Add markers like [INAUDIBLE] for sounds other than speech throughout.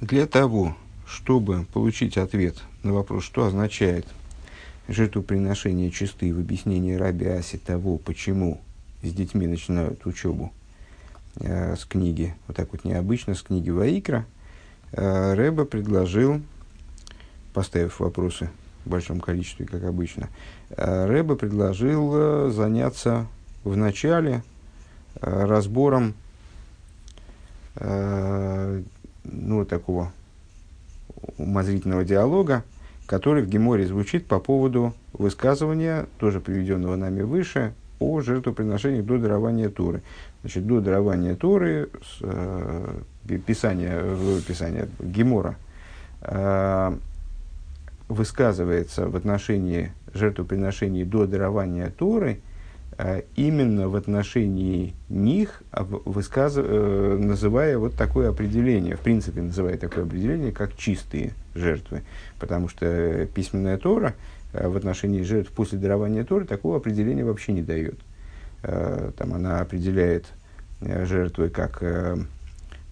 Для того, чтобы получить ответ на вопрос, что означает жертвоприношение чисты в объяснении Раби Аси того, почему с детьми начинают учебу э, с книги, вот так вот необычно, с книги Ваикра, э, Рэба предложил, поставив вопросы в большом количестве, как обычно, э, Рэба предложил э, заняться в начале э, разбором э, ну, такого умозрительного диалога, который в Геморе звучит по поводу высказывания, тоже приведенного нами выше, о жертвоприношении до дарования Туры. Значит, до дарования Туры, э, писание, э, писание Гемора, э, высказывается в отношении жертвоприношений до дарования Э, именно в отношении них, высказ... Э, называя вот такое определение, в принципе называя такое определение, как чистые жертвы. Потому что письменная Тора э, в отношении жертв после дарования Торы такого определения вообще не дает. Там она определяет жертвы как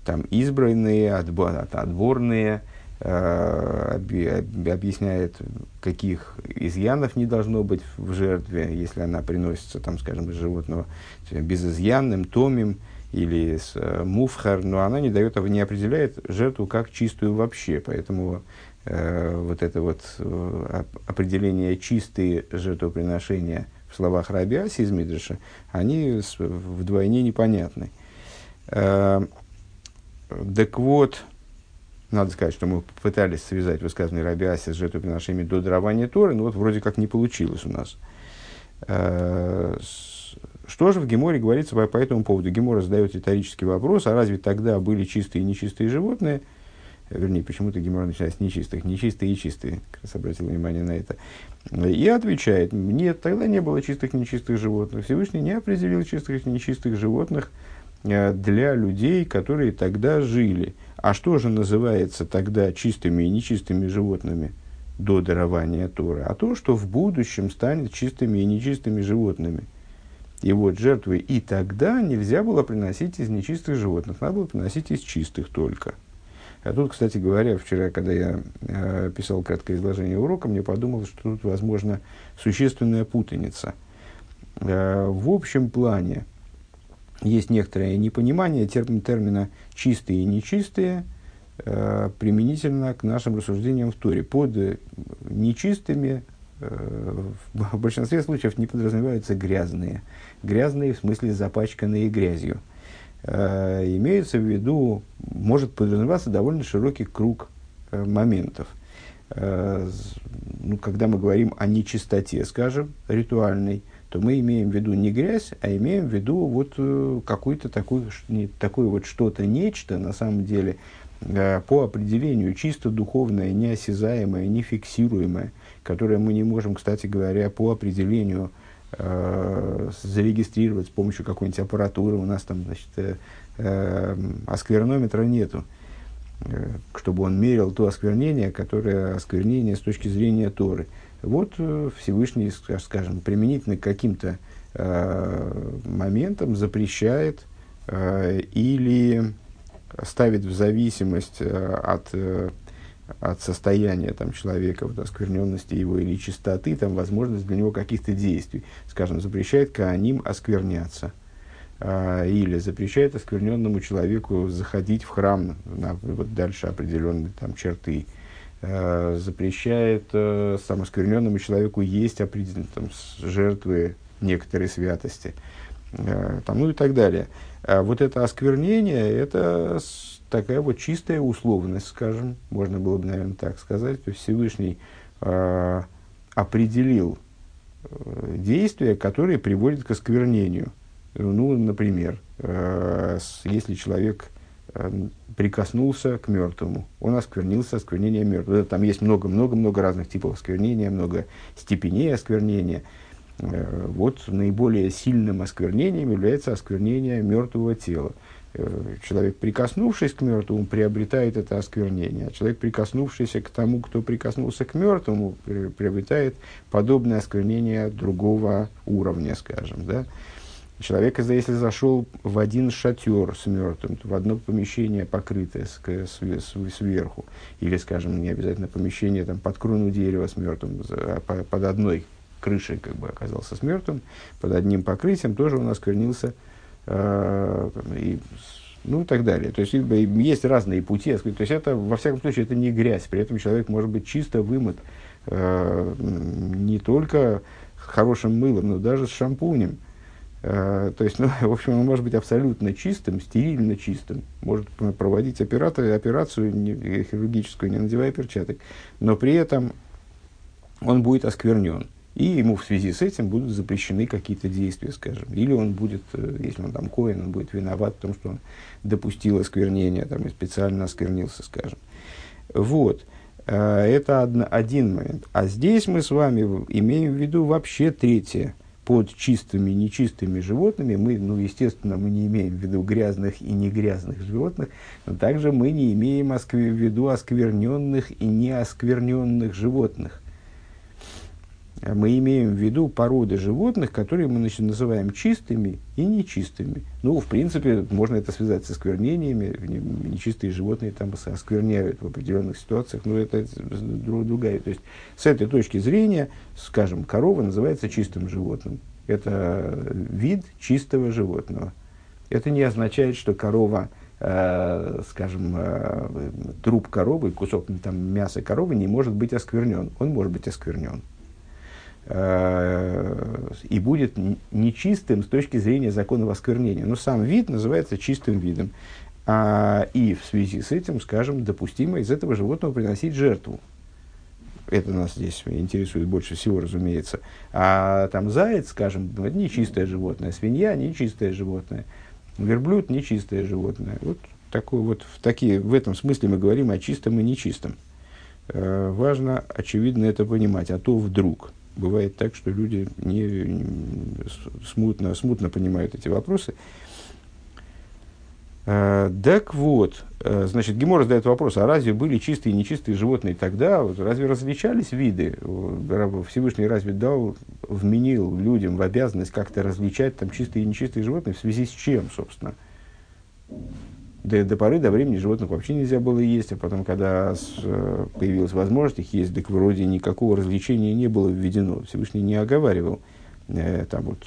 там, избранные, отборные, Э, объясняет, каких изъянов не должно быть в жертве, если она приносится, там, скажем, из животного безызъянным, томим или с э, муфхар, но она не дает, не определяет жертву как чистую вообще, поэтому э, вот это вот э, определение чистые жертвоприношения в словах Рабиаси из Мидриша, они вдвойне непонятны. Так вот, надо сказать, что мы пытались связать высказывание Рабиаси с жертвоприношениями до дарования Торы, но вот вроде как не получилось у нас. Э, что же в Геморе говорится по, этому поводу? Гемора задает риторический вопрос, а разве тогда были чистые и нечистые животные? Вернее, почему-то Гемора начинается с нечистых, нечистые и чистые. Как раз обратил внимание на это. И отвечает, нет, тогда не было чистых и нечистых животных. Всевышний не определил чистых и нечистых животных для людей, которые тогда жили. А что же называется тогда чистыми и нечистыми животными до дарования Торы? А то, что в будущем станет чистыми и нечистыми животными. И вот жертвы и тогда нельзя было приносить из нечистых животных, надо было приносить из чистых только. А тут, кстати говоря, вчера, когда я э, писал краткое изложение урока, мне подумалось, что тут, возможно, существенная путаница. Э, в общем плане, есть некоторое непонимание термин, термина «чистые» и «нечистые» э, применительно к нашим рассуждениям в Торе. Под нечистыми э, в большинстве случаев не подразумеваются грязные. Грязные в смысле запачканные грязью. Э, имеется в виду, может подразумеваться довольно широкий круг э, моментов. Э, ну, когда мы говорим о нечистоте, скажем, ритуальной – то мы имеем в виду не грязь, а имеем в виду вот э, какое-то такое, такое вот что-то, нечто, на самом деле, э, по определению чисто духовное, неосязаемое, нефиксируемое, которое мы не можем, кстати говоря, по определению э, зарегистрировать с помощью какой-нибудь аппаратуры. У нас там, значит, э, э, осквернометра нету, э, чтобы он мерил то осквернение, которое осквернение с точки зрения Торы. Вот э, Всевышний, скажем, применительно к каким-то э, моментам запрещает э, или ставит в зависимость э, от, э, от состояния там, человека, вот, оскверненности его или чистоты, там, возможность для него каких-то действий. Скажем, запрещает кааним оскверняться. Э, или запрещает оскверненному человеку заходить в храм на вот, дальше определенные там, черты. Э, запрещает э, самоскверненному человеку есть определенные там, жертвы некоторой святости, э, там, ну и так далее. А вот это осквернение, это такая вот чистая условность, скажем, можно было бы, наверное, так сказать. То есть Всевышний э, определил действия, которые приводят к осквернению. Ну, например, э, если человек прикоснулся к мертвому, он осквернился осквернение мертвого. Там есть много-много-много разных типов осквернения, много степеней осквернения. Э, вот наиболее сильным осквернением является осквернение мертвого тела. Э, человек, прикоснувшись к мертвому, приобретает это осквернение. А человек, прикоснувшийся к тому, кто прикоснулся к мертвому, приобретает подобное осквернение другого уровня, скажем. Да? Человек, если зашел в один шатер с мертвым, в одно помещение, покрытое сверху, или, скажем, не обязательно помещение там, под крону дерева с мертвым, а под одной крышей как бы оказался с мертвым, под одним покрытием тоже он осквернился, э, и, ну и так далее. То есть есть разные пути. То есть это, во всяком случае, это не грязь. При этом человек может быть чисто вымыт э, не только хорошим мылом, но даже с шампунем. Э, то есть, ну, [LAUGHS] в общем, он может быть абсолютно чистым, стерильно чистым, может проводить операцию, операцию не, хирургическую, не надевая перчаток, но при этом он будет осквернен. И ему в связи с этим будут запрещены какие-то действия, скажем. Или он будет, э, если он там коин, он будет виноват в том, что он допустил осквернение, там, и специально осквернился, скажем. Вот. Э, это один момент. А здесь мы с вами имеем в виду вообще третье. Под чистыми и нечистыми животными мы, ну, естественно, мы не имеем в виду грязных и не грязных животных, но также мы не имеем в виду оскверненных и неоскверненных животных мы имеем в виду породы животных, которые мы значит, называем чистыми и нечистыми. Ну, в принципе, можно это связать с осквернениями. Нечистые животные там оскверняют в определенных ситуациях, но это другая. То есть, с этой точки зрения, скажем, корова называется чистым животным. Это вид чистого животного. Это не означает, что корова, э, скажем, э, труп коровы, кусок там, мяса коровы не может быть осквернен. Он может быть осквернен. Э, и будет нечистым с точки зрения закона восквернения. Но сам вид называется чистым видом. А, и в связи с этим, скажем, допустимо из этого животного приносить жертву. Это нас здесь интересует больше всего, разумеется. А там заяц, скажем, это нечистое животное, свинья нечистое животное, верблюд нечистое животное. Вот такой вот в, такие, в этом смысле мы говорим о чистом и нечистом. Э, важно, очевидно, это понимать, а то вдруг – бывает так, что люди не, смутно, смутно понимают эти вопросы. А, так вот, э, значит, Гемор задает вопрос, а разве были чистые и нечистые животные тогда? Разве различались виды? Всевышний разве дал, вменил людям в обязанность как-то различать там чистые и нечистые животные в связи с чем, собственно? До, до поры до времени животных вообще нельзя было есть, а потом, когда с, э, появилась возможность их есть, так вроде никакого развлечения не было введено. Всевышний не оговаривал э, там вот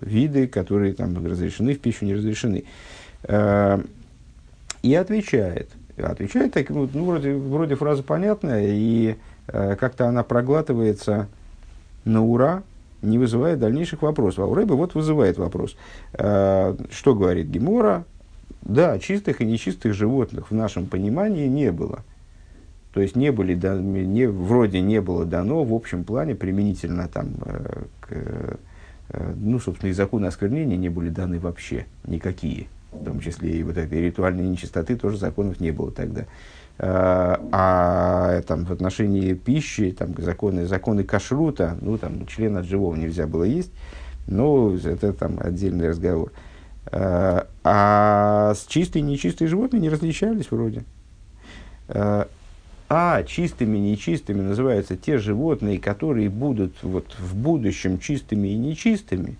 виды, которые там разрешены в пищу, не разрешены. Э, и отвечает. Отвечает так, ну, ну вроде, вроде фраза понятная, и э, как-то она проглатывается на ура, не вызывает дальнейших вопросов. А у Рэба вот вызывает вопрос. Э, что говорит Гемора? Да, чистых и нечистых животных в нашем понимании не было. То есть не были, не, вроде не было дано в общем плане применительно там, э, к, э, ну, собственно, и законы осквернения не были даны вообще никакие. В том числе и вот этой ритуальной нечистоты тоже законов не было тогда. А, а там, в отношении пищи, там, законы, законы кашрута, ну, там, член от живого нельзя было есть, но это там отдельный разговор. Э, а с чистые и нечистые животные не различались вроде. Э, а чистыми и нечистыми называются те животные, которые будут вот в будущем чистыми и нечистыми.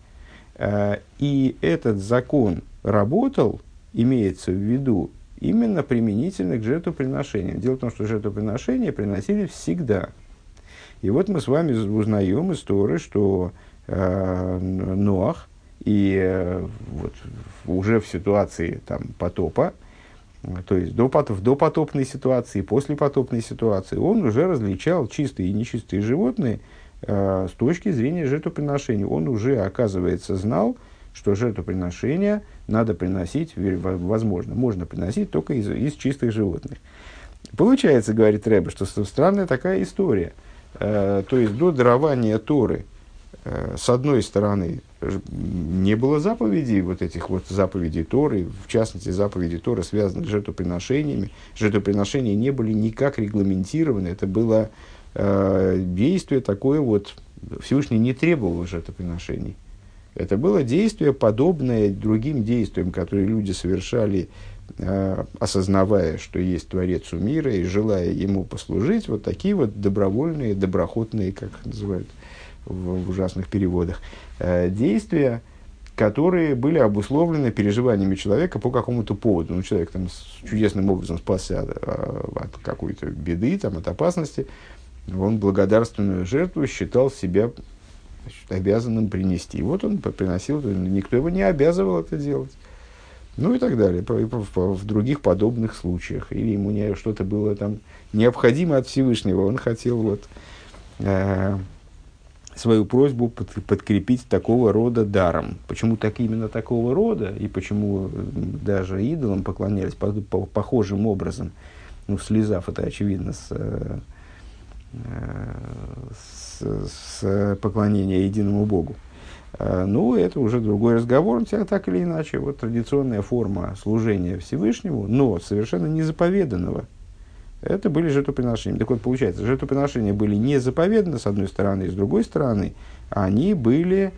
Э, и этот закон работал, имеется в виду, именно применительно к жертвоприношениям. Дело в том, что жертвоприношения приносили всегда. И вот мы с вами узнаем из Торы, что э, Ноах, и э, вот, уже в ситуации там, потопа, то есть до, в допотопной ситуации, после потопной ситуации, он уже различал чистые и нечистые животные э, с точки зрения жертвоприношения. Он уже, оказывается, знал, что жертвоприношения надо приносить, возможно, можно приносить только из, из чистых животных. Получается, говорит Рэбе, что странная такая история. Э, то есть до дарования Торы, э, с одной стороны, не было заповедей, вот этих вот заповедей Торы, в частности, заповеди Торы, связанных с жертвоприношениями. Жертвоприношения не были никак регламентированы, это было э, действие такое вот, Всевышний не требовал жертвоприношений. Это было действие, подобное другим действиям, которые люди совершали, э, осознавая, что есть Творец у мира и желая ему послужить, вот такие вот добровольные, доброхотные, как называют в, в ужасных переводах, э, действия, которые были обусловлены переживаниями человека по какому-то поводу. Ну, человек там чудесным образом спасся от, от какой-то беды, там, от опасности. Он благодарственную жертву считал себя значит, обязанным принести. И вот он приносил, никто его не обязывал это делать. Ну и так далее, в других подобных случаях. Или ему не, что-то было там необходимо от Всевышнего, он хотел вот, э, свою просьбу под, подкрепить такого рода даром. Почему так именно такого рода, и почему даже идолам поклонялись по, по, похожим образом, ну, слезав это очевидно с, э, с, с поклонения единому Богу. Э, ну, это уже другой разговор, хотя так или иначе, вот традиционная форма служения Всевышнему, но совершенно не заповеданного, это были жертвоприношения. Так вот, получается, жертвоприношения были не заповеданы, с одной стороны, и с другой стороны, они были,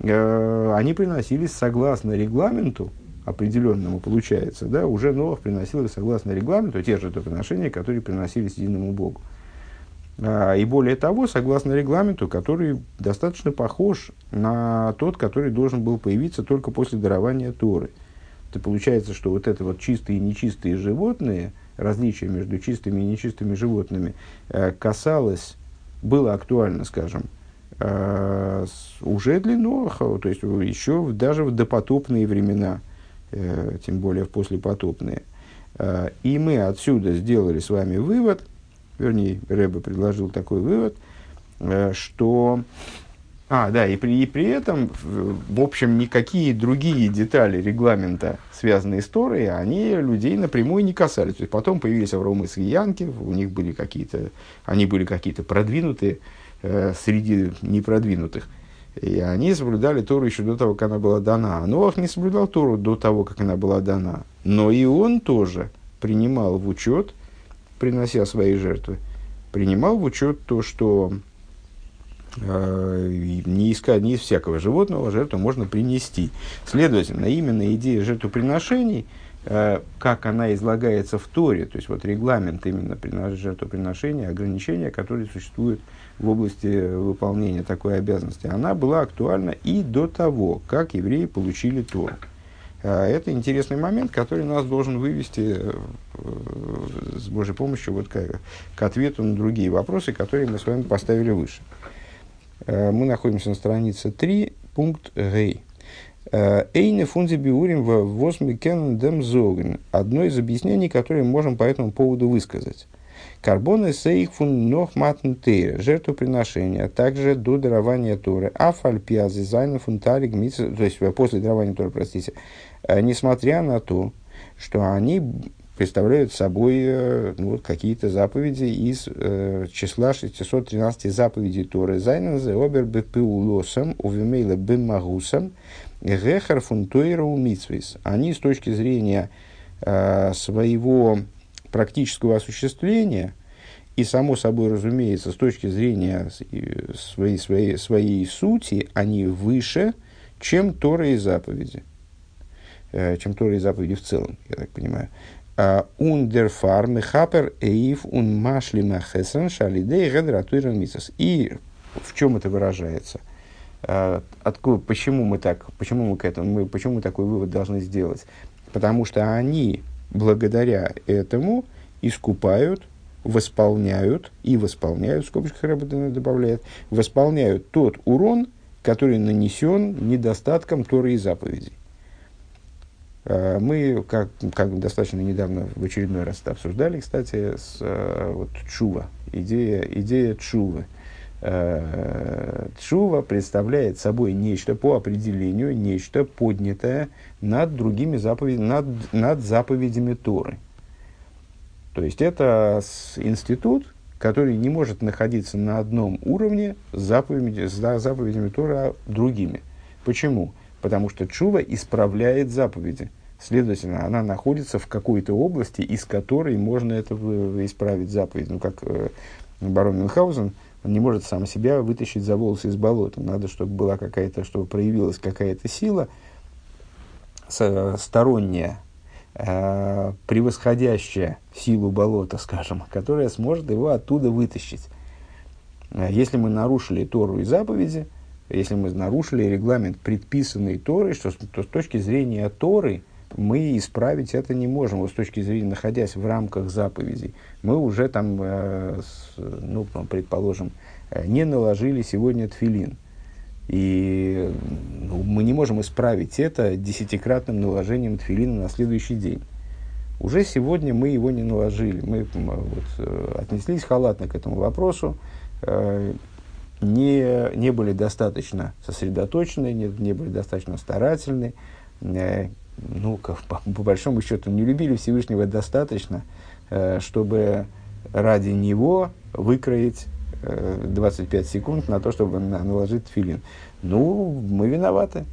э, они приносились согласно регламенту, определенному получается, да, уже Новых приносил согласно регламенту те жертвоприношения, которые приносились единому Богу. А, и более того, согласно регламенту, который достаточно похож на тот, который должен был появиться только после дарования Торы. Это получается, что вот это вот чистые и нечистые животные, различие между чистыми и нечистыми животными, э, касалось, было актуально, скажем, э, уже для Ноаха, то есть еще даже в допотопные времена, э, тем более в послепотопные. И мы отсюда сделали с вами вывод, вернее, Рэбе предложил такой вывод, э, что... А, да, и при, и при этом, в общем, никакие другие детали регламента, связанные с Торой, они людей напрямую не касались. То есть потом появились Авраам и Сгиянки, у них были какие-то, они были какие-то продвинутые э, среди непродвинутых. И они соблюдали Тору еще до того, как она была дана. А Ноах не соблюдал Тору до того, как она была дана. Но и он тоже принимал в учет принося свои жертвы, принимал в учет то, что не, из, не из всякого животного жертву можно принести. Следовательно, именно идея жертвоприношений, э, как она излагается в Торе, то есть вот регламент именно жертвоприношения, ограничения, которые существуют в области выполнения такой обязанности, она была актуальна и до того, как евреи получили Тору. А, это интересный момент, который нас должен вывести э, с Божьей помощью вот к, к ответу на другие вопросы, которые мы с вами поставили выше. Э, мы находимся на странице 3, пункт Гей. Э, Эйне фунзи биурим в восмикен дем зоген. Одно из объяснений, которые мы можем по этому поводу высказать. Карбоны сейх фун нох матн жертвоприношения, а также до дарования Торы, а фальпиазы зайна фун то есть после дарования Торы, простите, Э, несмотря на то, что они представляют собой э, ну, какие-то заповеди из э, числа 613 заповедей Торы. Зайнензе обер бепиулосом увемейла бемагусом гехар фунтуэра умитсвейс. Они с точки зрения э, своего практического осуществления и, само собой разумеется, с точки зрения своей, своей, своей сути, они выше, чем Тора и заповеди. Э, чем Тора и заповеди в целом, я так понимаю. Ундерфар мехапер эйв ун машли махесен шалидей гедратуиран мисас. И в чем это выражается? Откуда, почему мы так, почему мы к этому, мы, почему мы такой вывод должны сделать? Потому что они благодаря этому искупают, восполняют и восполняют, в скобочках работы добавляет, восполняют тот урон, который нанесен недостатком Торы и заповедей. Э, мы, как, как достаточно недавно в очередной раз это обсуждали, кстати, с э, вот, Чува, идея, идея Чувы. Э, Чува представляет собой нечто по определению, нечто поднятое над другими заповедями, над, над заповедями Торы. То есть это институт, который не может находиться на одном уровне с заповедями, с заповедями Торы, а другими. Почему? Потому что чува исправляет заповеди. Следовательно, она находится в какой-то области, из которой можно это исправить заповедь. Ну, как э, барон Мюнхгаузен, он не может сам себя вытащить за волосы из болота. Надо, чтобы была какая-то, чтобы проявилась какая-то сила сторонняя, э, превосходящая силу болота, скажем, которая сможет его оттуда вытащить. Если мы нарушили Тору и заповеди, если мы нарушили регламент, предписанный Торой, что, то с точки зрения Торы мы исправить это не можем. Вот с точки зрения, находясь в рамках заповедей, мы уже там, э, ну, предположим, э, не наложили сегодня тфилин. И ну, мы не можем исправить это десятикратным наложением тфилина на следующий день. Уже сегодня мы его не наложили. Мы вот, э, отнеслись халатно к этому вопросу, не, не были достаточно сосредоточены, не, не были достаточно старательны. Э, ну, как, по, [LAUGHS] по большому счету, не любили Всевышнего достаточно, чтобы ради него выкроить 25 секунд на то, чтобы наложить филин. Ну, мы виноваты.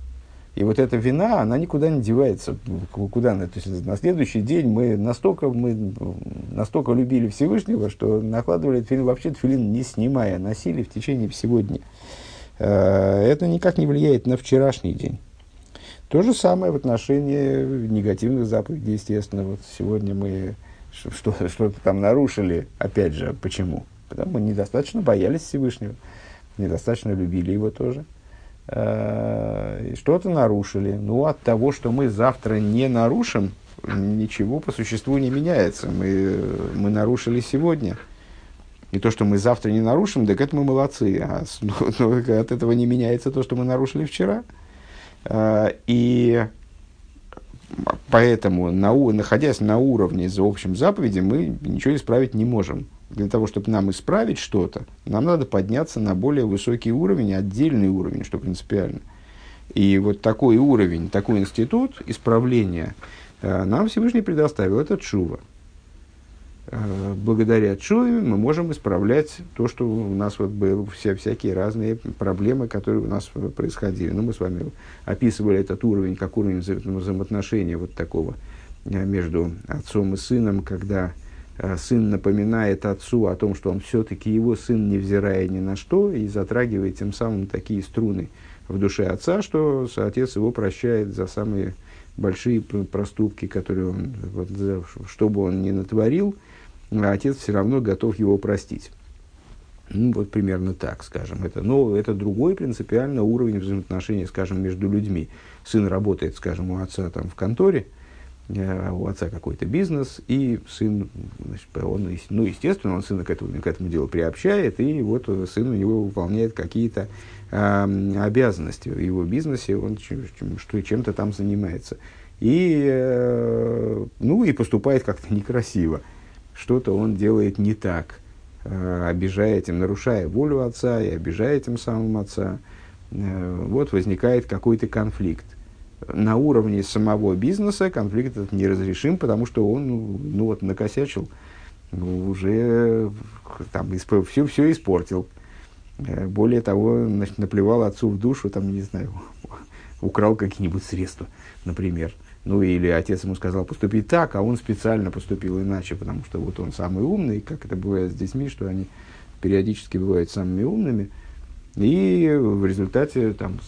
И вот эта вина, она никуда не девается. Куда она? То есть на следующий день мы настолько, мы настолько любили Всевышнего, что накладывали тфилин, вообще тфилин не снимая, носили в течение всего дня. Э, это никак не влияет на вчерашний день. То же самое в отношении негативных заповедей, естественно. Вот сегодня мы что-то, что-то там нарушили. Опять же, почему? Потому что мы недостаточно боялись Всевышнего, недостаточно любили его тоже. Э, что-то нарушили. Ну, от того, что мы завтра не нарушим, ничего по существу не меняется. Мы, мы нарушили сегодня. И то, что мы завтра не нарушим, так это мы молодцы. А ну, [LAUGHS] ну, от этого не меняется то, что мы нарушили вчера. Э, и поэтому, на, находясь на уровне за общим заповеди, мы ничего исправить не можем для того, чтобы нам исправить что-то, нам надо подняться на более высокий уровень, отдельный уровень, что принципиально. И вот такой уровень, такой институт исправления э, нам Всевышний предоставил. Это чува. Э, благодаря чуве мы можем исправлять то, что у нас вот были все, всякие разные проблемы, которые у нас происходили. Ну, мы с вами описывали этот уровень как уровень взаимоотношения вот такого э, между отцом и сыном, когда Э, сын напоминает отцу о том, что он все-таки его сын, невзирая ни на что, и затрагивает тем самым такие струны в душе отца, что отец его прощает за самые большие проступки, которые он, вот, что бы он ни натворил, а отец все равно готов его простить. Ну, вот примерно так, скажем. Это, но это другой принципиально уровень взаимоотношений, скажем, между людьми. Сын работает, скажем, у отца там в конторе, Э, у отца какой-то бизнес, и сын, значит, он, ну, естественно, он сына к этому, к этому делу приобщает, и вот сын у него выполняет какие-то э, обязанности в его бизнесе, он что, чем-то там занимается. И, э, ну, и поступает как-то некрасиво. Что-то он делает не так, э, обижая этим, нарушая волю отца и обижая тем самым отца. Э, вот возникает какой-то конфликт на уровне самого бизнеса конфликт этот неразрешим, потому что он ну, ну вот накосячил, ну, уже там исп... все, все испортил. Э, более того, значит, наплевал отцу в душу, там, не знаю, украл какие-нибудь средства, например. Ну, или отец ему сказал поступить так, а он специально поступил иначе, потому что вот он самый умный, как это бывает с детьми, что они периодически бывают самыми умными – и в результате там,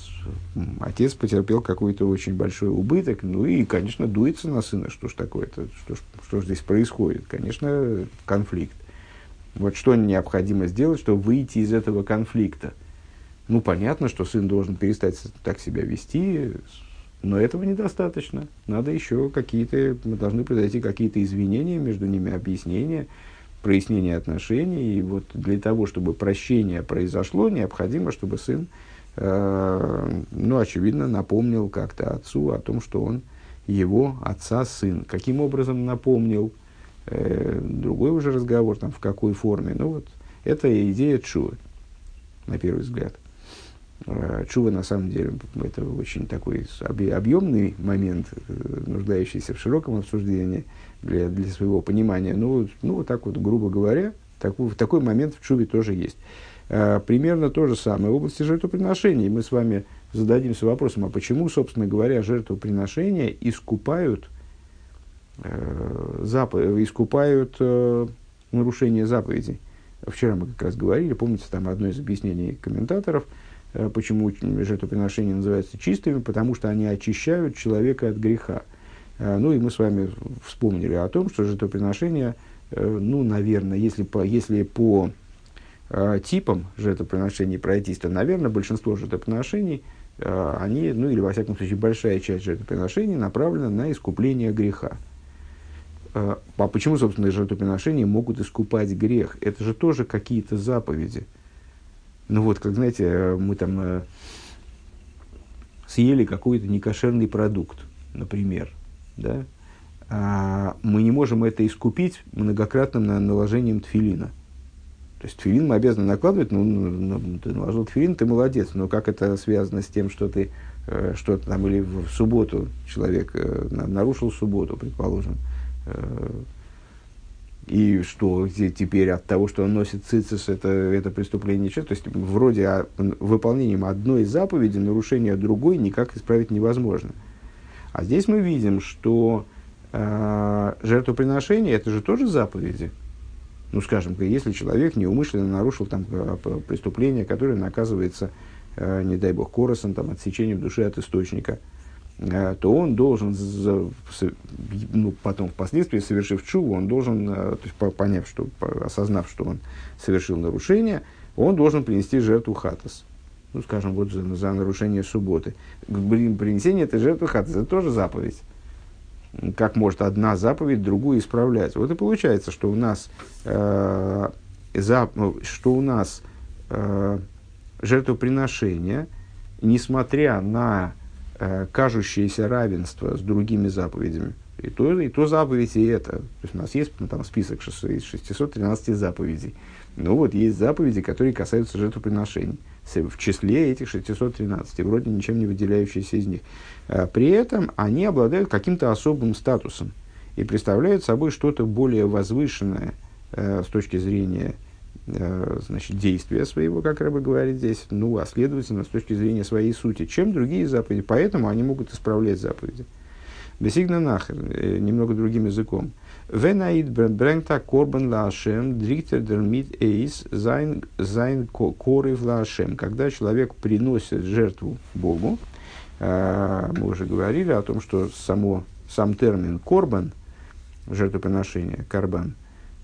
отец потерпел какой-то очень большой убыток. Ну и, конечно, дуется на сына. Что ж такое-то? Что ж, что ж здесь происходит? Конечно, конфликт. Вот что необходимо сделать, чтобы выйти из этого конфликта? Ну, понятно, что сын должен перестать так себя вести, но этого недостаточно. Надо еще какие-то, мы должны произойти какие-то извинения между ними, объяснения прояснение отношений. И вот для того, чтобы прощение произошло, необходимо, чтобы сын, э, ну, очевидно, напомнил как-то отцу о том, что он его отца сын. Каким образом напомнил? Э, другой уже разговор, там, в какой форме. Ну, вот, это идея Чувы, на первый взгляд. Э, Чува, на самом деле, это очень такой объемный момент, э, нуждающийся в широком обсуждении – для, для своего понимания. Ну, ну, вот так вот, грубо говоря, такой, такой момент в чуве тоже есть. А, примерно то же самое в области жертвоприношений. Мы с вами зададимся вопросом, а почему, собственно говоря, жертвоприношения искупают, э, зап... искупают э, нарушение заповедей? Вчера мы как раз говорили, помните, там одно из объяснений комментаторов, э, почему жертвоприношения называются чистыми, потому что они очищают человека от греха. Э, ну и мы с вами вспомнили о том, что жертвоприношение, э, ну, наверное, если по, если по э, типам жертвоприношений пройтись, то, наверное, большинство жертвоприношений, э, они, ну или, во всяком случае, большая часть жертвоприношений направлена на искупление греха. Э, а почему, собственно, жертвоприношения могут искупать грех? Это же тоже какие-то заповеди. Ну вот, как знаете, э, мы там э, съели какой-то некошерный продукт, например, да, а мы не можем это искупить многократным наложением тфилина. То есть тфилин мы обязаны накладывать, ну, ну, ну, ты наложил тфилин, ты молодец, но как это связано с тем, что ты э, что-то там, или в субботу человек нарушил субботу, предположим, и что теперь от того, что он носит цицис, это, это преступление То есть, вроде а, выполнением одной заповеди нарушение другой никак исправить невозможно. А здесь мы видим, что э, жертвоприношение это же тоже заповеди. Ну, скажем, если человек неумышленно нарушил там, а, преступление, которое наказывается, э, не дай бог, коросом, там, отсечением души от источника, то он должен, ну, потом впоследствии, совершив чуву, он должен, э, то есть, поняв, что, осознав, что он совершил нарушение, он должен принести жертву хатас. Ну, скажем, вот за, за нарушение субботы. Принесение этой жертвы хатас – это тоже заповедь как может одна заповедь другую исправлять. Вот и получается, что у нас, э, за, что у нас э, жертвоприношение, несмотря на э, кажущееся равенство с другими заповедями, и то, и то заповедь, и это. То есть у нас есть там список из 613 заповедей. Ну вот есть заповеди, которые касаются жертвоприношений в числе этих 613, вроде ничем не выделяющиеся из них. А при этом они обладают каким-то особым статусом и представляют собой что-то более возвышенное э, с точки зрения э, значит, действия своего, как Рэбе говорит здесь, ну, а следовательно, с точки зрения своей сути, чем другие заповеди. Поэтому они могут исправлять заповеди. בסגנון אחר, э, немного другим языком. Венаид брэнгта корбан лашем, дриктер дермит эйс, зайн, зайн корыв лашем. Когда человек приносит жертву Богу, а, мы уже говорили о том, что само, сам термин корбан, жертвоприношение, карбан,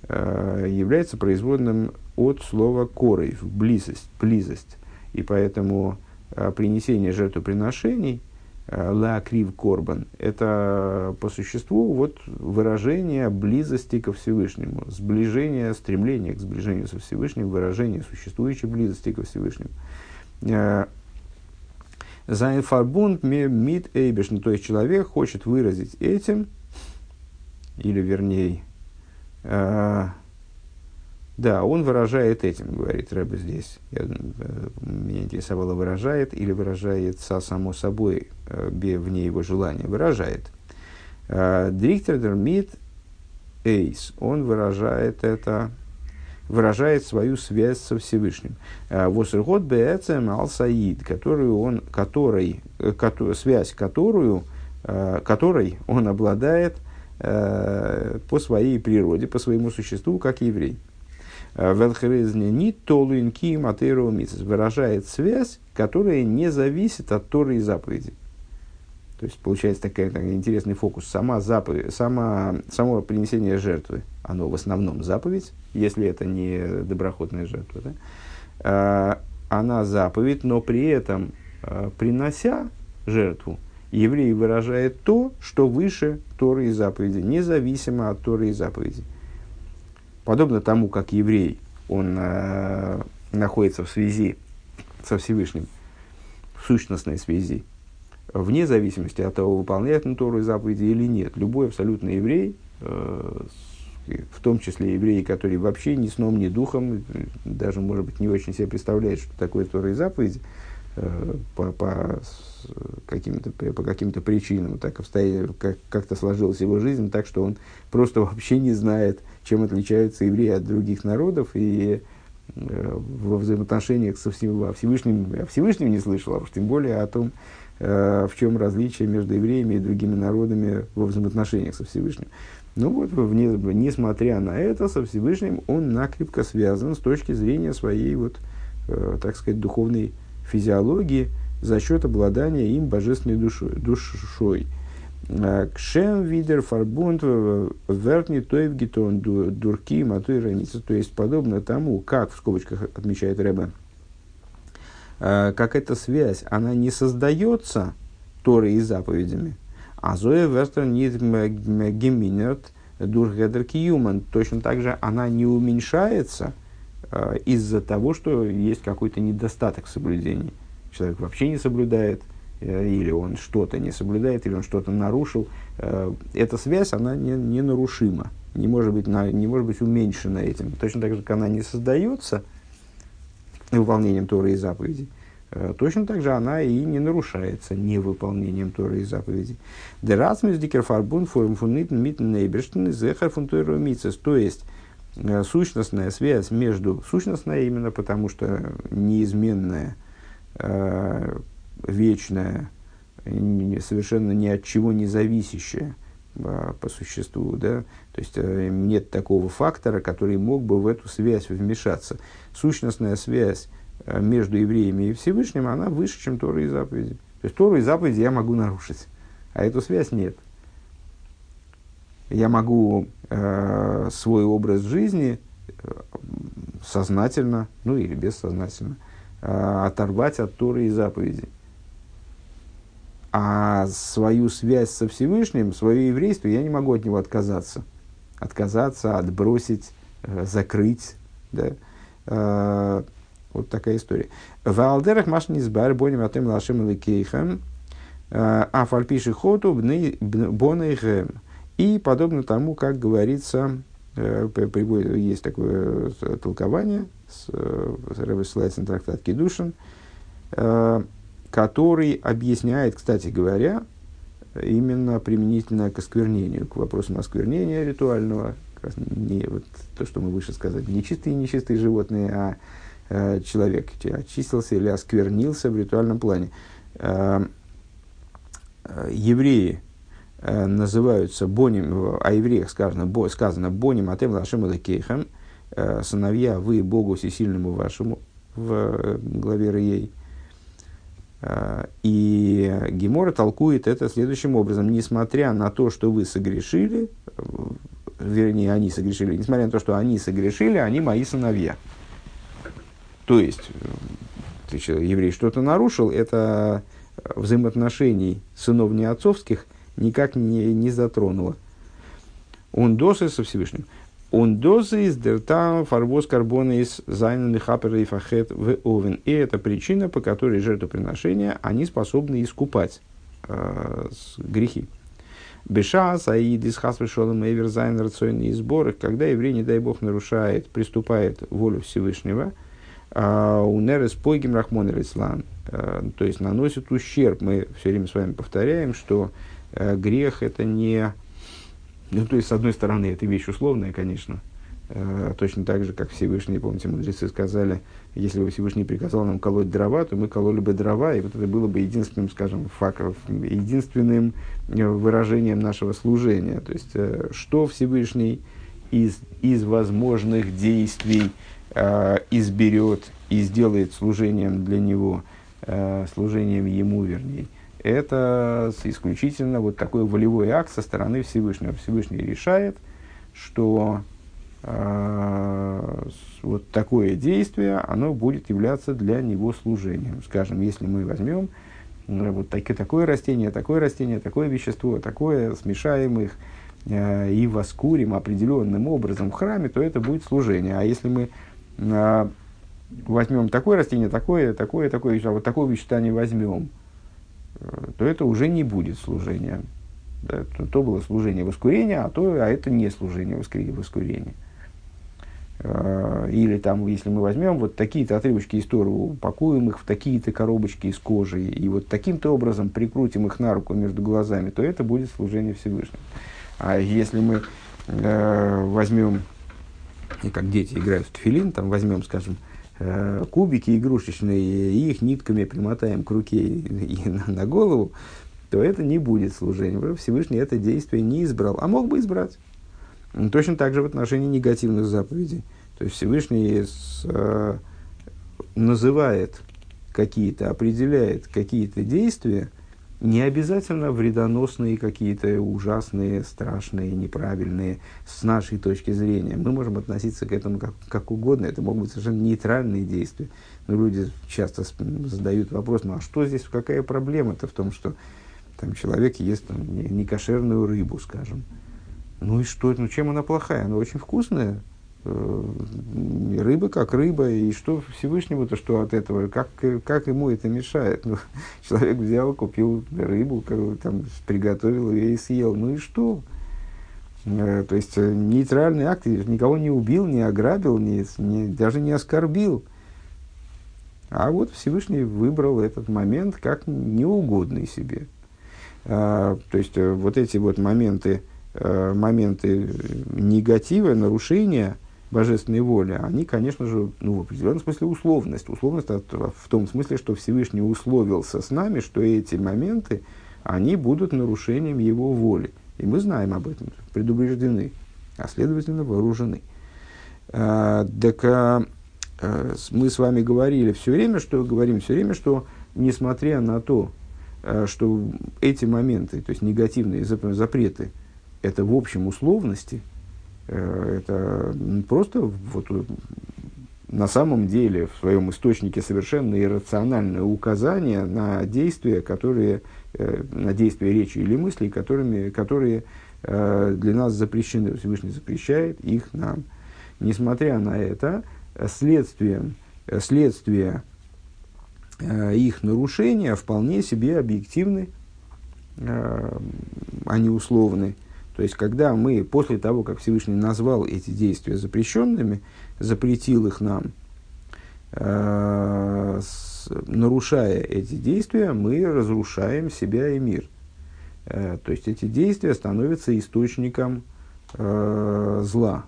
является производным от слова корыв, близость, близость. И поэтому а, принесение жертвоприношений – Э, ла крив корбан – это по существу вот выражение близости ко Всевышнему, сближение, стремление к сближению со Всевышним, выражение существующей близости ко Всевышнему. Э, זיין פארבונד מיטן אייבערשטן, то есть человек хочет выразить этим, или вернее, да, он выражает этим, говорит Рэбе здесь. Я, э, меня интересовало, выражает или выражается само собой, э, вне его желания. Выражает. Э, דריקט ער דערמיט אויס. Он выражает это, выражает свою связь со Всевышним. Восергот бээцем ал саид, которую он, который, связь которую, которой он обладает по своей природе, по своему существу, как еврей. Велхрезни толуин киим выражает связь, которая не зависит от Торы и заповедей. То есть получается такой, такой интересный фокус. Сама заповедь, сама, само принесение жертвы, оно в основном заповедь, если это не доброходная жертва. Да? А, она заповедь, но при этом, а, принося жертву, еврей выражает то, что выше Торы и заповеди, независимо от Торы и заповедей. Подобно тому, как еврей, он э, находится в связи со Всевышним, в сущностной связи, вне зависимости от того, выполняет он Тору и заповеди или нет. Любой абсолютно еврей, э, в том числе евреи, которые вообще ни сном, ни духом, даже, может быть, не очень себе представляют, что такое Тора и заповеди, по, по, каким-то, по каким-то причинам так обстоя, как, как-то сложилась его жизнь так, что он просто вообще не знает, чем отличаются евреи от других народов, и э, во взаимоотношениях со Всевышним, о Всевышнем не слышал, а уж тем более о том, э, в чем различие между евреями и другими народами во взаимоотношениях со Всевышним. Ну вот, вне, несмотря на это, со Всевышним он накрепко связан с точки зрения своей, вот, э, так сказать, духовной физиологии за счет обладания им божественной душой. душой. Кшем видер фарбунд вертни тоев гитон дурки матуй раница. То есть, подобно тому, как, в скобочках отмечает Рэбе, как эта связь, она не создается Торой и заповедями, а Зоя Вестер нит геминерт дургедер киюман. Точно так же она не уменьшается из-за того, что есть какой-то недостаток в соблюдении. Человек вообще не соблюдает – Э, или он что-то не соблюдает, или он что-то нарушил, э, эта связь, она не, не нарушима, не может, быть, не может быть уменьшена этим. Точно так же, как она не создается выполнением Торы и заповедей, э, точно так же она и не нарушается невыполнением Торы и заповедей. Деразмис дикерфарбун формфунитн митн нейберштен зехар фунтуэромицес. То есть, сущностная связь между... Сущностная именно потому, что неизменная вечное, совершенно ни от чего не зависящее а, по существу, да, то есть э, нет такого фактора, который мог бы в эту связь вмешаться. Сущностная связь э, между евреями и Всевышним, она выше, чем Тора и заповеди. То есть Тору и заповеди я могу нарушить, а эту связь нет. Я могу э, свой образ жизни э, сознательно, ну или бессознательно, э, оторвать от Торы и заповедей. А свою связь со Всевышним, свое еврейство, я не могу от него отказаться. Отказаться, отбросить, э, закрыть. Да? Э, вот такая история. В Алдерах машни боним атем лашем лекейхем, э, а фальпиши хоту бонейхем. И подобно тому, как говорится, приводит, есть такое толкование, с, ссылается на трактат Кедушин, который объясняет, кстати говоря, именно применительно к осквернению, к вопросам осквернения ритуального, как раз не вот то, что мы выше сказали, не чистые и нечистые животные, а э, человек очистился или осквернился в ритуальном плане. Э, э, евреи э, называются боним, о евреях сказано, бо, сказано боним атем лашем кейхам, э, сыновья вы Богу всесильному вашему, в э, главе Рей. И Гемора толкует это следующим образом. Несмотря на то, что вы согрешили, вернее, они согрешили, несмотря на то, что они согрешили, они мои сыновья. То есть, ты, еврей что-то нарушил, это взаимоотношений сынов не отцовских никак не, не затронуло. Он досы со Всевышним. Он дозы из дертам фарбос карбона из зайнен хапера и фахет в овен. И это причина, по которой жертвоприношения они способны искупать э, грехи. Беша, Саид, Исхас, Вишолом, Эвер, Зайн, рационные сборы, когда еврей, не дай бог, нарушает, приступает волю Всевышнего, а, у Нерес Пойгим Рахмон Ислам, э, то есть наносит ущерб. Мы все время с вами повторяем, что э, грех это не ну, то есть, с одной стороны, это вещь условная, конечно. Э, точно так же, как Всевышний, помните, мудрецы сказали, если бы Всевышний приказал нам колоть дрова, то мы кололи бы дрова, и вот это было бы единственным, скажем, факом, единственным э, выражением нашего служения. То есть, э, что Всевышний из, из возможных действий э, изберет и сделает служением для него, э, служением ему, вернее, это исключительно вот такой волевой акт со стороны Всевышнего. Всевышний решает, что э, вот такое действие, оно будет являться для него служением. Скажем, если мы возьмем ну, вот так, такое растение, такое растение, такое вещество, такое, смешаем их э, и воскурим определенным образом в храме, то это будет служение. А если мы э, возьмем такое растение, такое, такое, такое, а вот такое вещество не возьмем, то это уже не будет служение. Да, то, то было служение воскурения, а, то, а это не служение воскурения. А, или там, если мы возьмем вот такие-то отрывочки из Торы, упакуем их в такие-то коробочки из кожи, и вот таким-то образом прикрутим их на руку между глазами, то это будет служение Всевышнему. А если мы э, возьмем, как дети играют в тфилин, там возьмем, скажем, Э, кубики игрушечные и их нитками примотаем к руке и на, голову, то это не будет служением. Всевышний это действие не избрал, а мог бы избрать. Точно так же в отношении негативных заповедей. То есть Всевышний э, называет какие-то, определяет какие-то действия не обязательно вредоносные какие-то ужасные, страшные, неправильные с нашей точки зрения. Мы можем относиться к этому как, как угодно. Это могут быть совершенно нейтральные действия. Но люди часто задают вопрос, ну а что здесь, какая проблема-то в том, что там, человек ест там, некошерную рыбу, скажем. Ну и что? Ну чем она плохая? Она очень вкусная. Э, рыба как рыба, и что Всевышнему-то, что от этого, как, как ему это мешает? Ну, [LAUGHS] человек взял, купил рыбу, там, приготовил ее и съел, ну и что? Э, то есть э, нейтральный акт, никого не убил, не ограбил, не, не, даже не оскорбил. А вот Всевышний выбрал этот момент как неугодный себе. А, то есть вот эти вот моменты, моменты негатива, нарушения – божественной воли, они, конечно же, ну, в определенном смысле условность. Условность в том смысле, что Всевышний условился с нами, что эти моменты, они будут нарушением его воли. И мы знаем об этом, предупреждены, а следовательно вооружены. А, так а, а, мы с вами говорили все время, что говорим все время, что несмотря на то, а, что эти моменты, то есть негативные запреты, это в общем условности – это просто вот, на самом деле в своем источнике совершенно иррациональное указание на действия, которые, э, на действия речи или мыслей, которыми, которые э, для нас запрещены. Всевышний запрещает их нам. Несмотря на это, следствием, следствие их нарушения вполне себе объективны, они условны. То есть, когда мы, после того, как Всевышний назвал эти действия запрещенными, запретил их нам, э, нарушая эти действия, мы разрушаем себя и мир. Э, то есть, эти действия становятся источником э, зла.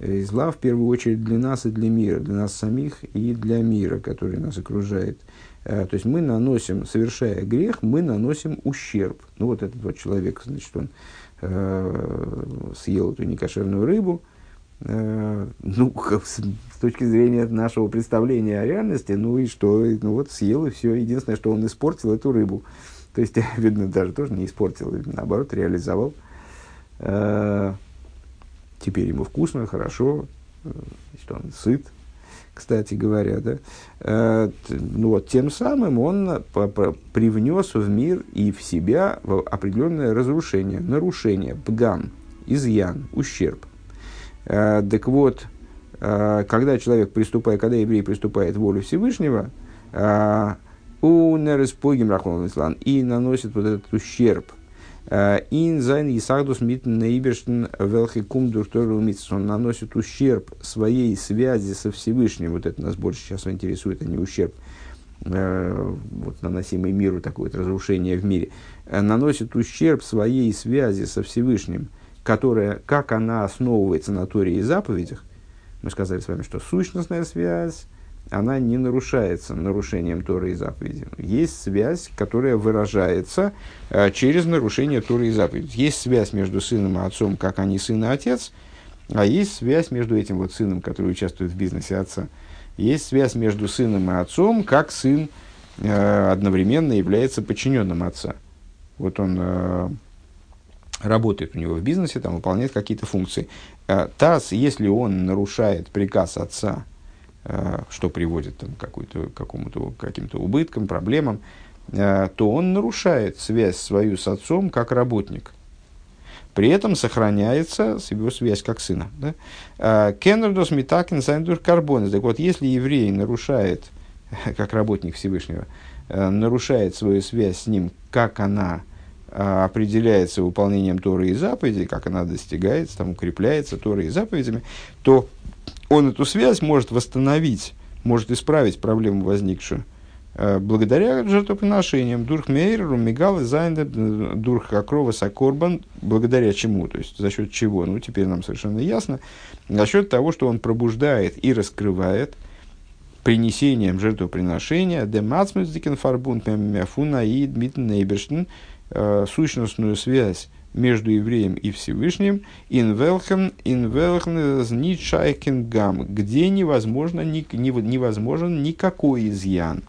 И зла, в первую очередь, для нас и для мира, для нас самих и для мира, который нас окружает. Э, то есть, мы наносим, совершая грех, мы наносим ущерб. Ну, вот этот вот человек, значит, он съел эту некошерную рыбу, э, ну, [LAUGHS] с, с точки зрения нашего представления о реальности, ну и что, ну вот съел и все. Единственное, что он испортил эту рыбу. То есть, [LAUGHS] видно, даже тоже не испортил, наоборот, реализовал. Э, теперь ему вкусно, хорошо, э, что он сыт, кстати говоря, да, э, ну, вот, тем самым он привнес в мир и в себя определенное разрушение, нарушение, пгам, изъян, ущерб. Э, так вот, э, когда человек приступает, когда еврей приступает в волю Всевышнего, у Нереспогим и наносит вот этот ущерб Ин зайн Исахдус митн нейберштен велхи кум Он наносит ущерб своей связи со Всевышним. Вот это нас больше сейчас интересует, а не ущерб э, вот, наносимый миру, такое вот разрушение в мире. Э, наносит ущерб своей связи со Всевышним, которая, как она основывается на Торе и заповедях. Мы сказали с вами, что сущностная связь, она не нарушается нарушением Торы и заповеди. Есть связь, которая выражается э, через нарушение Торы и заповеди. Есть связь между сыном и отцом, как они сын и отец, а есть связь между этим вот сыном, который участвует в бизнесе отца. Есть связь между сыном и отцом, как сын э, одновременно является подчиненным отца. Вот он э, работает у него в бизнесе, там выполняет какие-то функции. Э, ТАСС, если он нарушает приказ отца, что приводит там, к какому-то, каким-то убыткам, проблемам, э, то он нарушает связь свою с отцом как работник. При этом сохраняется его связь как сына. Э, קען ער דאָס מתקן זיין דורך קרבנות. Так вот, если еврей нарушает, [LAUGHS] как работник Всевышнего, нарушает свою связь с ним, как она определяется выполнением Торы и заповедей, как она достигается, там, укрепляется Торой и заповедями, то он эту связь может восстановить, может исправить проблему, возникшую, э, благодаря жертвоприношениям. דורך מעורר ומגלה זיין דורך הקרבת הקרבן, благодаря чему, то есть за счет чего, ну теперь нам совершенно ясно, за счет того, что он пробуждает и раскрывает принесением жертвоприношения, демацмюздикен фарбун мефуна и дмитн нейберштен, э, сущностную связь между евреем и Всевышним, инвелхен, инвелхен нитшайкингам, где невозможно, ни, невозможен никакой изъян.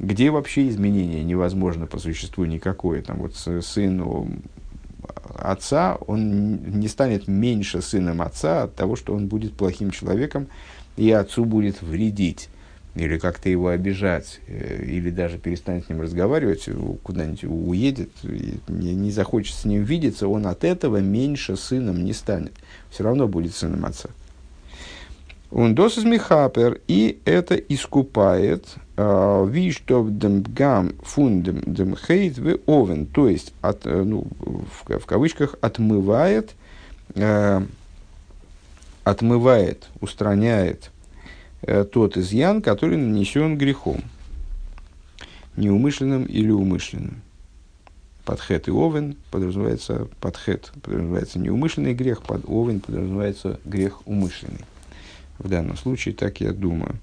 где вообще изменение невозможно по существу никакое. Там вот сыну отца, он не станет меньше сыном отца от того, что он будет плохим человеком, и отцу будет вредить, или как-то его обижать, э, или даже перестанет с ним разговаривать, куда-нибудь уедет, не, не захочет с ним видеться, он от этого меньше сыном не станет. Все равно будет сыном отца. Он досыс михапер, и это искупает а, виштов дем гам фундем дем хейт в овен, то есть, от, э, ну, в, в кавычках, отмывает, э, отмывает, устраняет э, тот изъян, который нанесен грехом, неумышленным или умышленным. Подхет и овен подразумевается подхет, подразумевается неумышленный грех, под овен подразумевается грех умышленный в данном случае, так я думаю.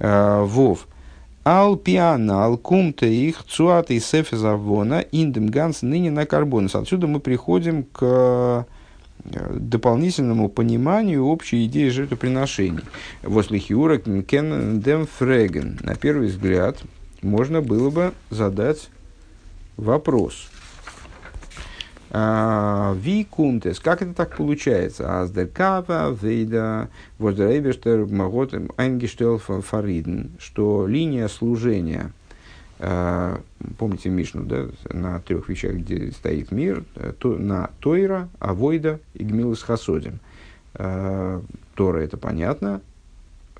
А, Вов. Ал пиана, ал кумта их цуата и сефизавона индем ганс ныне на карбонус. Отсюда мы приходим к э, дополнительному пониманию общей идеи жертвоприношений. Возле хиура кен дем фреген. На первый взгляд можно было бы задать вопрос – а, ви кунтес, как это так получается? Аздеркава, вейда, воздрейбештер, магот, айнгештел фариден, что линия служения, помните Мишну, да, на трех вещах, где стоит мир, то, на Тойра, Авойда и Гмилус Хасодим. А, Тора это понятно,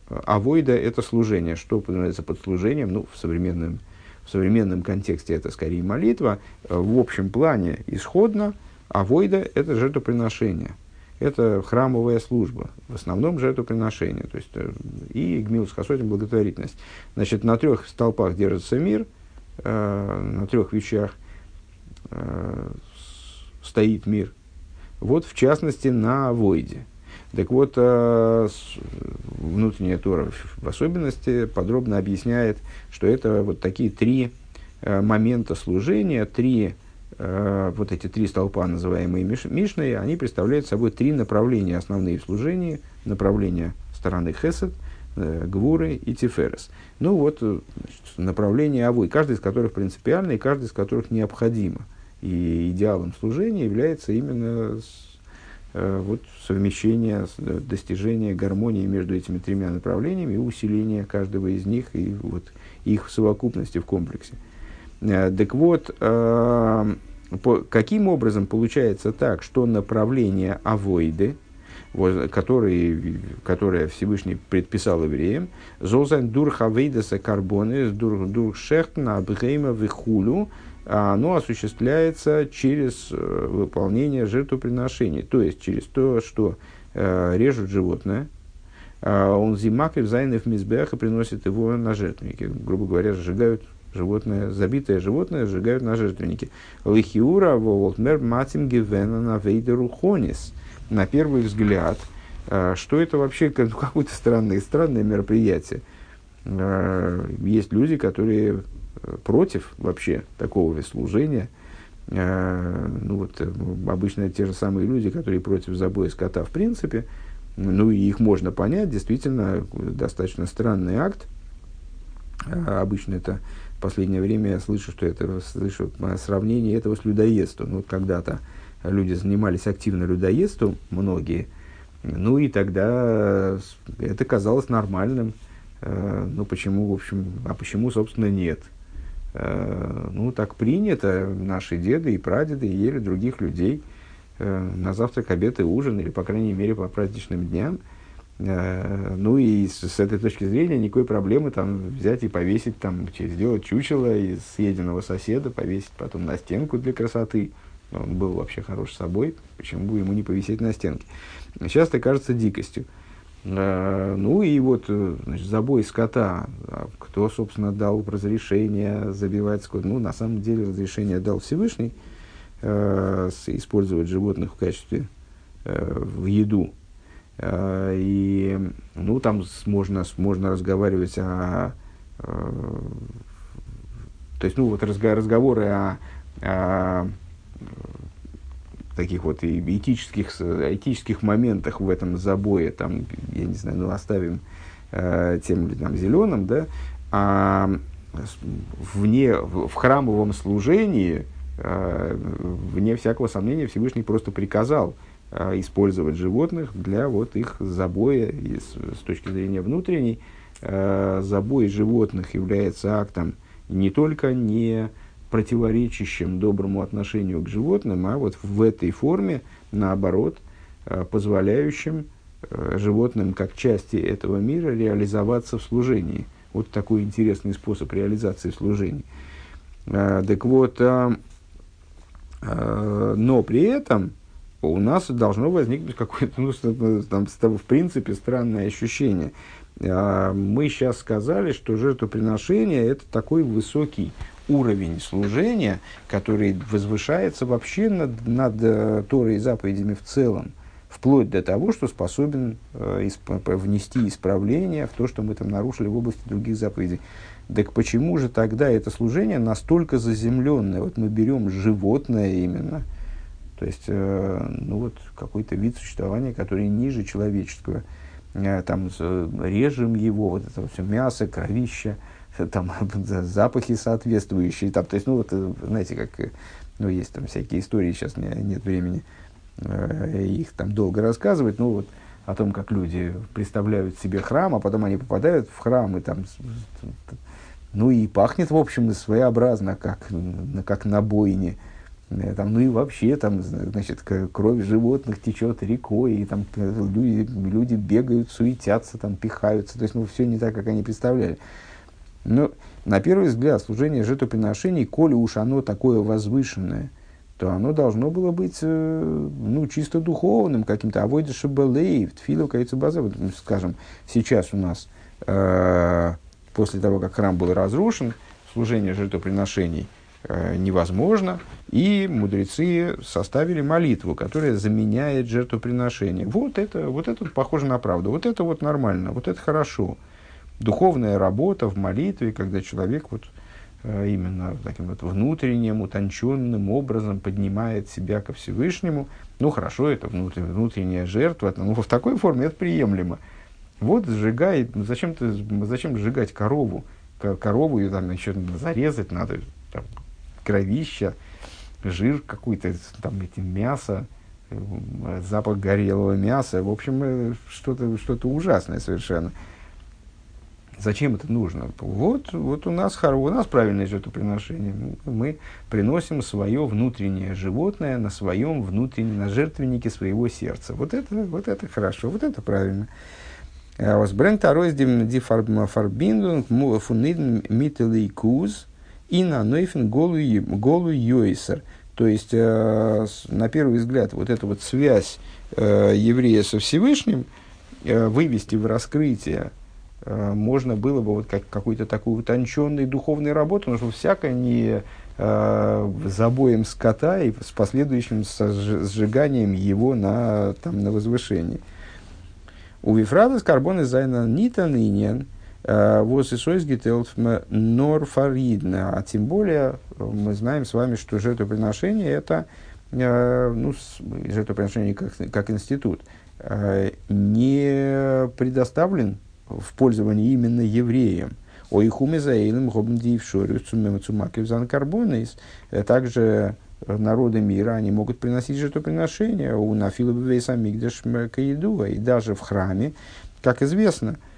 Авойда это служение. Что подразумевается под служением? Ну, в современном в современном контексте это скорее молитва, э, в общем плане исходно, а войда – это жертвоприношение. Это храмовая служба, в основном жертвоприношение. То есть, э, и гмилус хасотим благотворительность. Значит, на трех столпах держится мир, э, на трех вещах э, стоит мир. Вот, в частности, на войде – так вот, э, внутренняя Тора в особенности подробно объясняет, что это вот такие три э, момента служения, три, вот эти три столпа, называемые Миш, Мишной, они представляют собой три направления основные в служении, направления стороны Хесед, Гвуры и Тиферес. Ну вот, значит, направление Авой, каждый из которых принципиально и каждый из которых необходимо. И идеалом служения является именно Э, вот, совмещение, э, достижение гармонии между этими тремя направлениями и усиление каждого из них и вот, их совокупности в комплексе. Э, так вот, по, каким образом получается так, что направление авоиды, которые, которое Всевышний предписал евреям, «Золзайн дур хавейдаса карбоны, дур, дур шехтна абгейма вихулю», а оно осуществляется через э, выполнение жертвоприношений, то есть через то, что э, режут животное, э, он зимак и в мизбех и приносит его на жертвенники, грубо говоря, сжигают животное, забитое животное сжигают на жертвеннике. Лихиура волтмер матим гивена на вейдеру хонис. На первый взгляд, э, что это вообще [LAUGHS] какое-то странное, странное мероприятие. Э, есть люди, которые против вообще такого служения. Э, ну вот, э, обычно те же самые люди, которые против забоя скота в принципе, ну и их можно понять, действительно, достаточно странный акт. Э, обычно это последнее время я слышу, что это слышу сравнение этого с людоедством. Вот когда-то люди занимались активно людоедством, многие, ну и тогда это казалось нормальным. Ну почему, в общем, а почему, собственно, нет? Э, ну, так принято, наши деды и прадеды ели других людей э, на завтрак, обед и ужин, или, по крайней мере, по праздничным дням. Э, ну и с, с этой точки зрения никакой проблемы там взять и повесить, там, сделать чучело из съеденного соседа, повесить потом на стенку для красоты. Он был вообще хорош собой, почему бы ему не повесить на стенке. Сейчас это кажется дикостью. Э, ну и вот э, значит, забой скота. А кто, собственно, дал разрешение забивать скот? Ну, на самом деле, разрешение дал Всевышний использовать животных в качестве в еду. Э, и ну, там можно, можно разговаривать о... Э, то есть, ну, вот разговоры о, о таких вот этических, этических моментах в этом забое, там, я не знаю, ну, оставим э, тем там, зеленым, да, а вне, в храмовом служении, вне всякого сомнения, Всевышний просто приказал использовать животных для вот их забоя и с, с точки зрения внутренней. Забой животных является актом не только не противоречащим доброму отношению к животным, а вот в этой форме, наоборот, позволяющим животным как части этого мира реализоваться в служении – вот такой интересный способ реализации служений. А, так вот, а, а, но при этом у нас должно возникнуть какое-то, ну, там, в принципе, странное ощущение. Мы сейчас сказали, что жертвоприношение – это такой высокий уровень служения, который возвышается вообще над, над э, Торой и заповедями в целом вплоть до того, что способен э, внести исправление в то, что мы там нарушили в области других заповедей. Так почему же тогда это служение настолько заземленное? Вот мы берем животное именно, то есть э, ну вот какой-то вид существования, который ниже человеческого. Э, там э, режем его, вот это все мясо, кровище, там [LAUGHS] запахи соответствующие. Там, то есть, ну вот, знаете, как ну, есть там всякие истории, сейчас не, нет времени. Их там долго рассказывать, ну вот о том, как люди представляют себе храм, а потом они попадают в храм, и там, ну и пахнет, в общем, своеобразно, как, как на бойне. Э, там, ну и вообще, там, значит, кровь животных течет рекой, и там э, люди, люди бегают, суетятся, там, пихаются. То есть, ну, все не так, как они представляли. Но, на первый взгляд, служение жертвоприношений, коли уж оно такое возвышенное, то оно должно было быть э, ну, чисто духовным, каким-то авойда шабалей, тфилу кайцебаза. Вот, скажем, сейчас у нас, э, после того, как храм был разрушен, служение жертвоприношений невозможно, и мудрецы составили молитву, которая заменяет жертвоприношение. Вот это, вот это похоже на правду, вот это вот нормально, вот это хорошо. Духовная работа в молитве, когда человек вот, Э, именно таким вот внутренним, утонченным образом поднимает себя ко Всевышнему. Ну, хорошо, это внутренняя, внутренняя жертва, но в такой форме это приемлемо. Вот сжигает, ну, зачем, ты, зачем сжигать корову? Корову ее там еще зарезать надо, там, кровища, жир какой-то, там эти мясо, э, запах горелого мяса. В общем, э, что-то что ужасное совершенно. Зачем это нужно? Вот, вот у, нас, у нас правильное жертвоприношение. Мы приносим свое внутреннее животное на своем внутреннем, на жертвеннике своего сердца. Вот это, вот это хорошо, вот это правильно. Таройс ди фарбиндунг фунидн мителей куз и на нойфен голу йойсер. То есть, э, на первый взгляд, вот эта вот связь э, еврея со Всевышним э, вывести в раскрытие можно было бы вот как, какой-то такой утонченной духовной работы, потому что всякое не э, забоем скота и с последующим сжиганием его на, там, на возвышении. У Вифрада с карбона зайна нита нынен, э, воз и сойс норфаридна. А тем более э, мы знаем с вами, что жертвоприношение это ну, жертвоприношение как, как институт не предоставлен в пользовании именно евреям. О заэлем шорю цумакив занкарбонис. Э, также народы мира, они могут приносить жертвоприношения у нафилов вейсамигдаш каидуа. И даже в храме, как известно, э,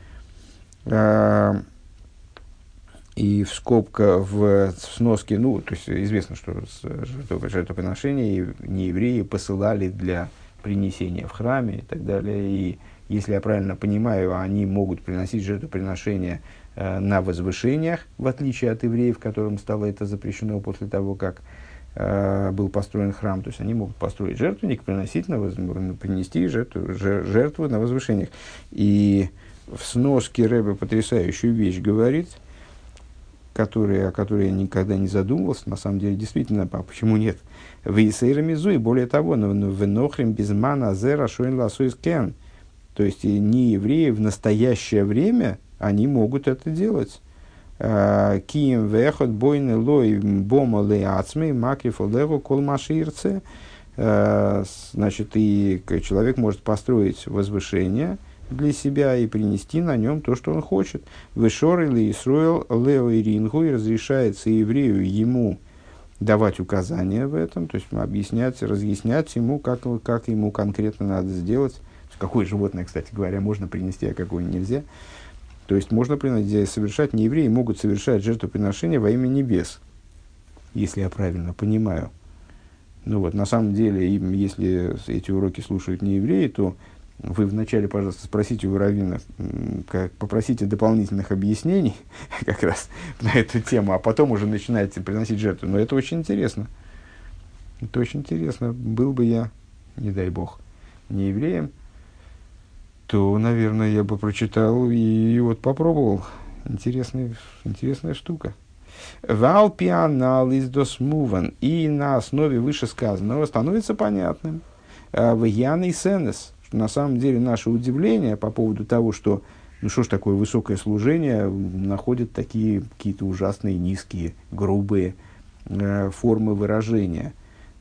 и в скобка в сноске, ну, то есть известно, что жертвоприношения не евреи посылали для принесения в храме и так далее. И если я правильно понимаю, они могут приносить жертвоприношения э, на возвышениях, в отличие от евреев, которым стало это запрещено после того, как э, был построен храм. То есть они могут построить жертвенник, приносить на воз... принести жертву, жертву на возвышениях. И в сноске Рэбе потрясающую вещь говорит, который, о которой я никогда не задумывался, на самом деле, действительно, а почему нет? В Исейрамизу, и более того, в Нохрим Безмана Зера Шоин Ласуис Кен – то есть и не евреи в настоящее время, они могут это делать. А, Кием вехот бойны лой бома ле ацмей макриф олегу кол маширце. А, значит, и человек может построить возвышение для себя и принести на нем то, что он хочет. Вышор или Исруэл Лео и Рингу, и разрешается еврею ему давать указания в этом, то есть объяснять, разъяснять ему, как, как ему конкретно надо сделать, какое животное, кстати говоря, можно принести, а какое нельзя. То есть можно приносить, совершать, не евреи могут совершать жертвоприношения во имя небес, если я правильно понимаю. Ну вот, на самом деле, если эти уроки слушают не евреи, то вы вначале, пожалуйста, спросите у Равина, как, попросите дополнительных объяснений [LAUGHS] как раз на эту тему, а потом уже начинаете приносить жертву. Но это очень интересно. Это очень интересно. Был бы я, не дай бог, не евреем, то, наверное, я бы прочитал и, и вот попробовал. Интересная, интересная штука. Валпианал из досмуван. И на основе вышесказанного становится понятным. «А в Яный Сенес, на самом деле наше удивление по поводу того, что ну что ж такое высокое служение, находят такие какие-то ужасные, низкие, грубые э, формы выражения.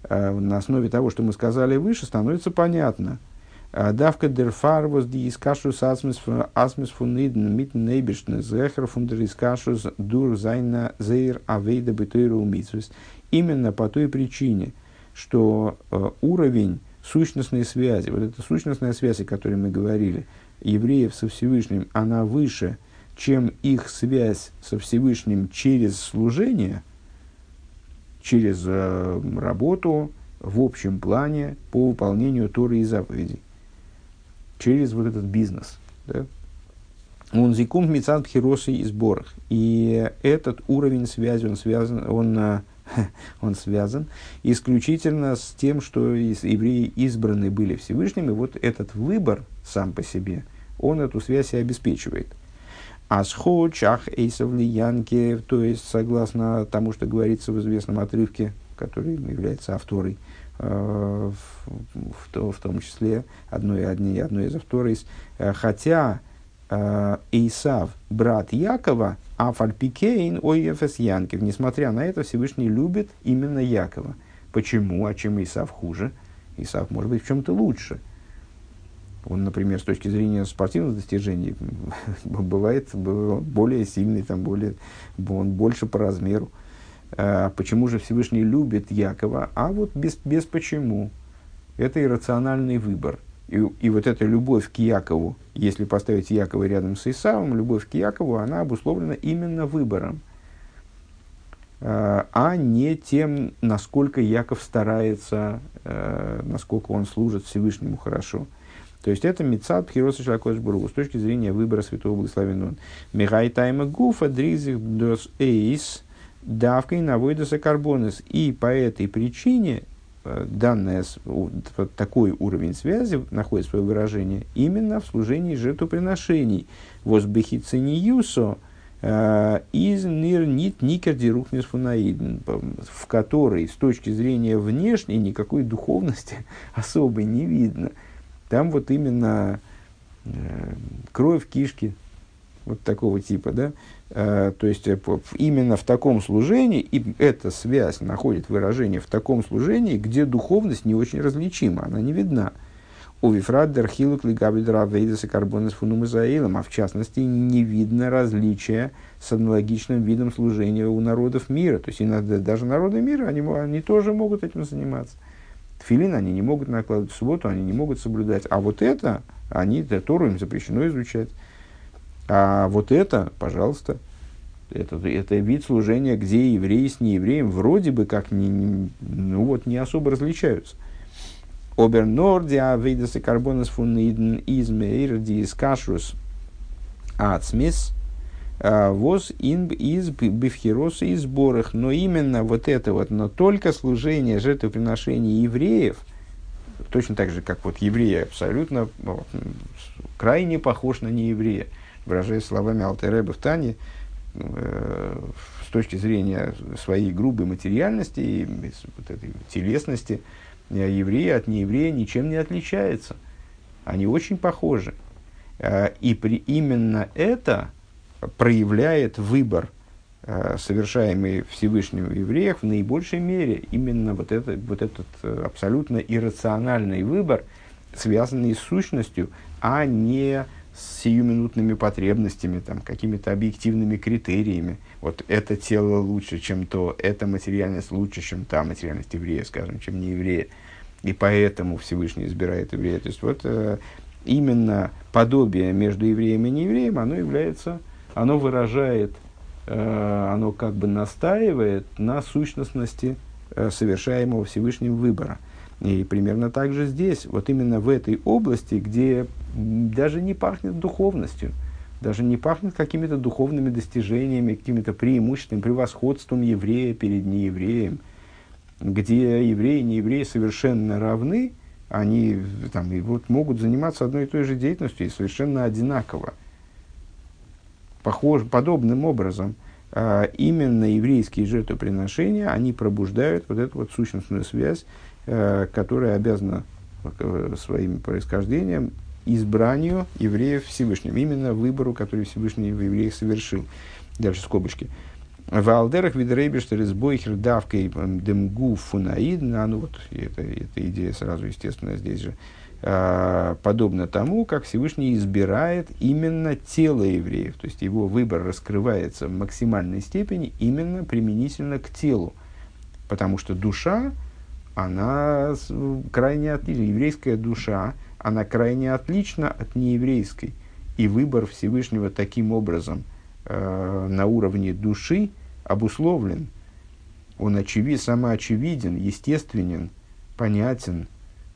Э, на основе того, что мы сказали выше, становится понятно. Э, דוקא דערפאַר וואָס די התקשרות עצמית פון אידן מיטן אויבערשטן איז העכער פון דער התקשרות דורך זייער עבודה בתורה. Именно по той причине, что э, уровень сущностной связи, вот эта сущностная связь, о которой мы говорили, евреев со Всевышним, она выше, чем их связь со Всевышним через служение, через э, работу в общем плане по выполнению Торы и заповедей, через вот этот бизнес. Он зикум мецад хиросы и сборах. И этот уровень связи, он связан, он э, [LAUGHS] он связан исключительно с тем, что евреи избраны были Всевышним, и вот этот выбор сам по себе, он эту связь и обеспечивает. Асхо, чах, эйсов, лиянки, то есть, согласно тому, что говорится в известном отрывке, который является авторой, э, в, в, том числе одной, одной, одной из авторов, э, хотя э, Исав, брат Якова, а фальпикейн ой Янкев. Несмотря на это, Всевышний любит именно Якова. Почему? А чем Исав хуже? Исав может быть в чем-то лучше. Он, например, с точки зрения спортивных достижений, [LAUGHS] бывает более сильный, там, более, он больше по размеру. А почему же Всевышний любит Якова? А вот без, без почему. Это иррациональный выбор – и, и вот эта любовь к Якову, если поставить Якова рядом с Исавом, любовь к Якову, она обусловлена именно выбором, а, а не тем, насколько Яков старается, э, насколько он служит Всевышнему хорошо. То есть это Мецад Пхироса Шлакош Бургу с точки зрения выбора святого благословенного. Михай Тайма Гуфа Дризих Дос Эйс Давкой Навойдаса Карбонес. И по этой причине данное, такой уровень связи находит свое выражение именно в служении жертвоприношений. Возбехицениюсо э, из нир нит никер дирухнис фунаиден, в которой с точки зрения внешней никакой духовности [LAUGHS] особой не видно. Там вот именно э, кровь, кишки, вот такого типа, да, Э, то есть э, именно в таком служении, и эта связь находит выражение в таком служении, где духовность не очень различима, она не видна. У Вифраддер Хилук Лигабидра Вейдеса Карбонес Фунум Изаилом, а в частности не видно различия с аналогичным видом служения у народов мира. То есть иногда даже народы мира, они, они тоже могут этим заниматься. Филин они не могут накладывать в субботу, они не могут соблюдать. А вот это, они, Тору им запрещено изучать. А вот это, пожалуйста, это, это вид служения, где евреи с неевреем вроде бы как не, ну вот, не особо различаются. Обернордия вейдеса карбонас фуниден измейр диис кашрус ацмис а, воз ин из бифхироса и сборах. Но именно вот это вот, но только служение жертвоприношений евреев, точно так же, как вот евреи абсолютно крайне похож на нееврея выражаясь словами Алтереба в Тане, э, с точки зрения своей грубой материальности и вот этой телесности, э, евреи от нееврея ничем не отличаются. Они очень похожи. Э, и при, именно это проявляет выбор, э, совершаемый Всевышним в евреях в наибольшей мере. Именно вот, это, вот этот абсолютно иррациональный выбор, связанный с сущностью, а не с сиюминутными потребностями, там, какими-то объективными критериями. Вот это тело лучше, чем то, эта материальность лучше, чем та материальность еврея, скажем, чем не еврея. И поэтому Всевышний избирает еврея. То есть вот э, именно подобие между евреем и неевреем, оно является, оно выражает, э, оно как бы настаивает на сущностности э, совершаемого Всевышним выбора. И примерно так же здесь, вот именно в этой области, где даже не пахнет духовностью, даже не пахнет какими-то духовными достижениями, какими-то преимуществами, превосходством еврея перед неевреем, где евреи и неевреи совершенно равны, они там, и вот могут заниматься одной и той же деятельностью и совершенно одинаково. Похож, подобным образом, а, именно еврейские жертвоприношения, они пробуждают вот эту вот сущностную связь Э, которая обязана э, своим происхождением избранию евреев Всевышним, именно выбору, который Всевышний в евреях совершил. Дальше скобочки. В Алдерах видрейбештер из бойхер давкой демгу фунаид, ну вот это, эта идея сразу естественно здесь же, а, подобно тому, как Всевышний избирает именно тело евреев, то есть его выбор раскрывается в максимальной степени именно применительно к телу, потому что душа, она крайне отлична. Еврейская душа, она крайне отлична от нееврейской. И выбор Всевышнего таким образом э, на уровне души обусловлен. Он очевид, самоочевиден, естественен, понятен,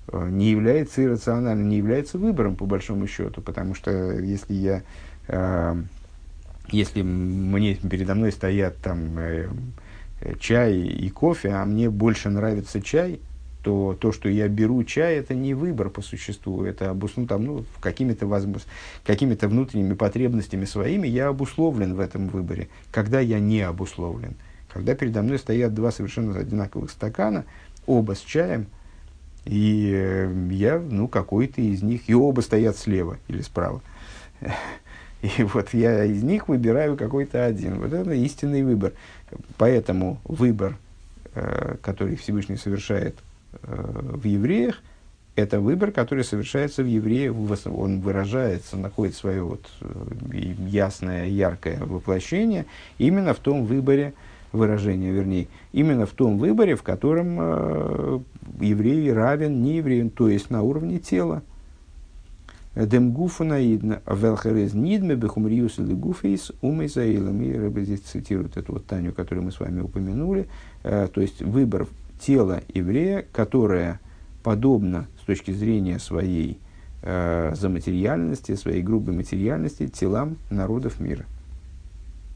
э, не является иррациональным, не является выбором, по большому счету. Потому что если я э, если мне передо мной стоят там э, чай и кофе, а мне больше нравится чай, то то, что я беру чай, это не выбор по существу, это обусловлено там, ну, какими-то, возможно, какими-то внутренними потребностями своими, я обусловлен в этом выборе. Когда я не обусловлен, когда передо мной стоят два совершенно одинаковых стакана, оба с чаем, и э, я, ну, какой-то из них, и оба стоят слева или справа. [LAUGHS] И вот я из них выбираю какой-то один. Вот это истинный выбор. Поэтому выбор, э, который Всевышний совершает в евреях, это выбор, который совершается в евреях, он выражается, находит свое вот э, ясное, яркое воплощение именно в том выборе, выражение, вернее, именно в том выборе, в котором э, еврей равен неевреям, то есть на уровне тела. Демгуфу наидна, велхерез нидме бехумриус или гуфейс умой заилом. И Рэбе здесь цитирует эту вот Таню, которую мы с вами упомянули. Э, то есть выбор тела еврея, которое подобно с точки зрения своей э, заматериальности, своей грубой материальности телам народов мира.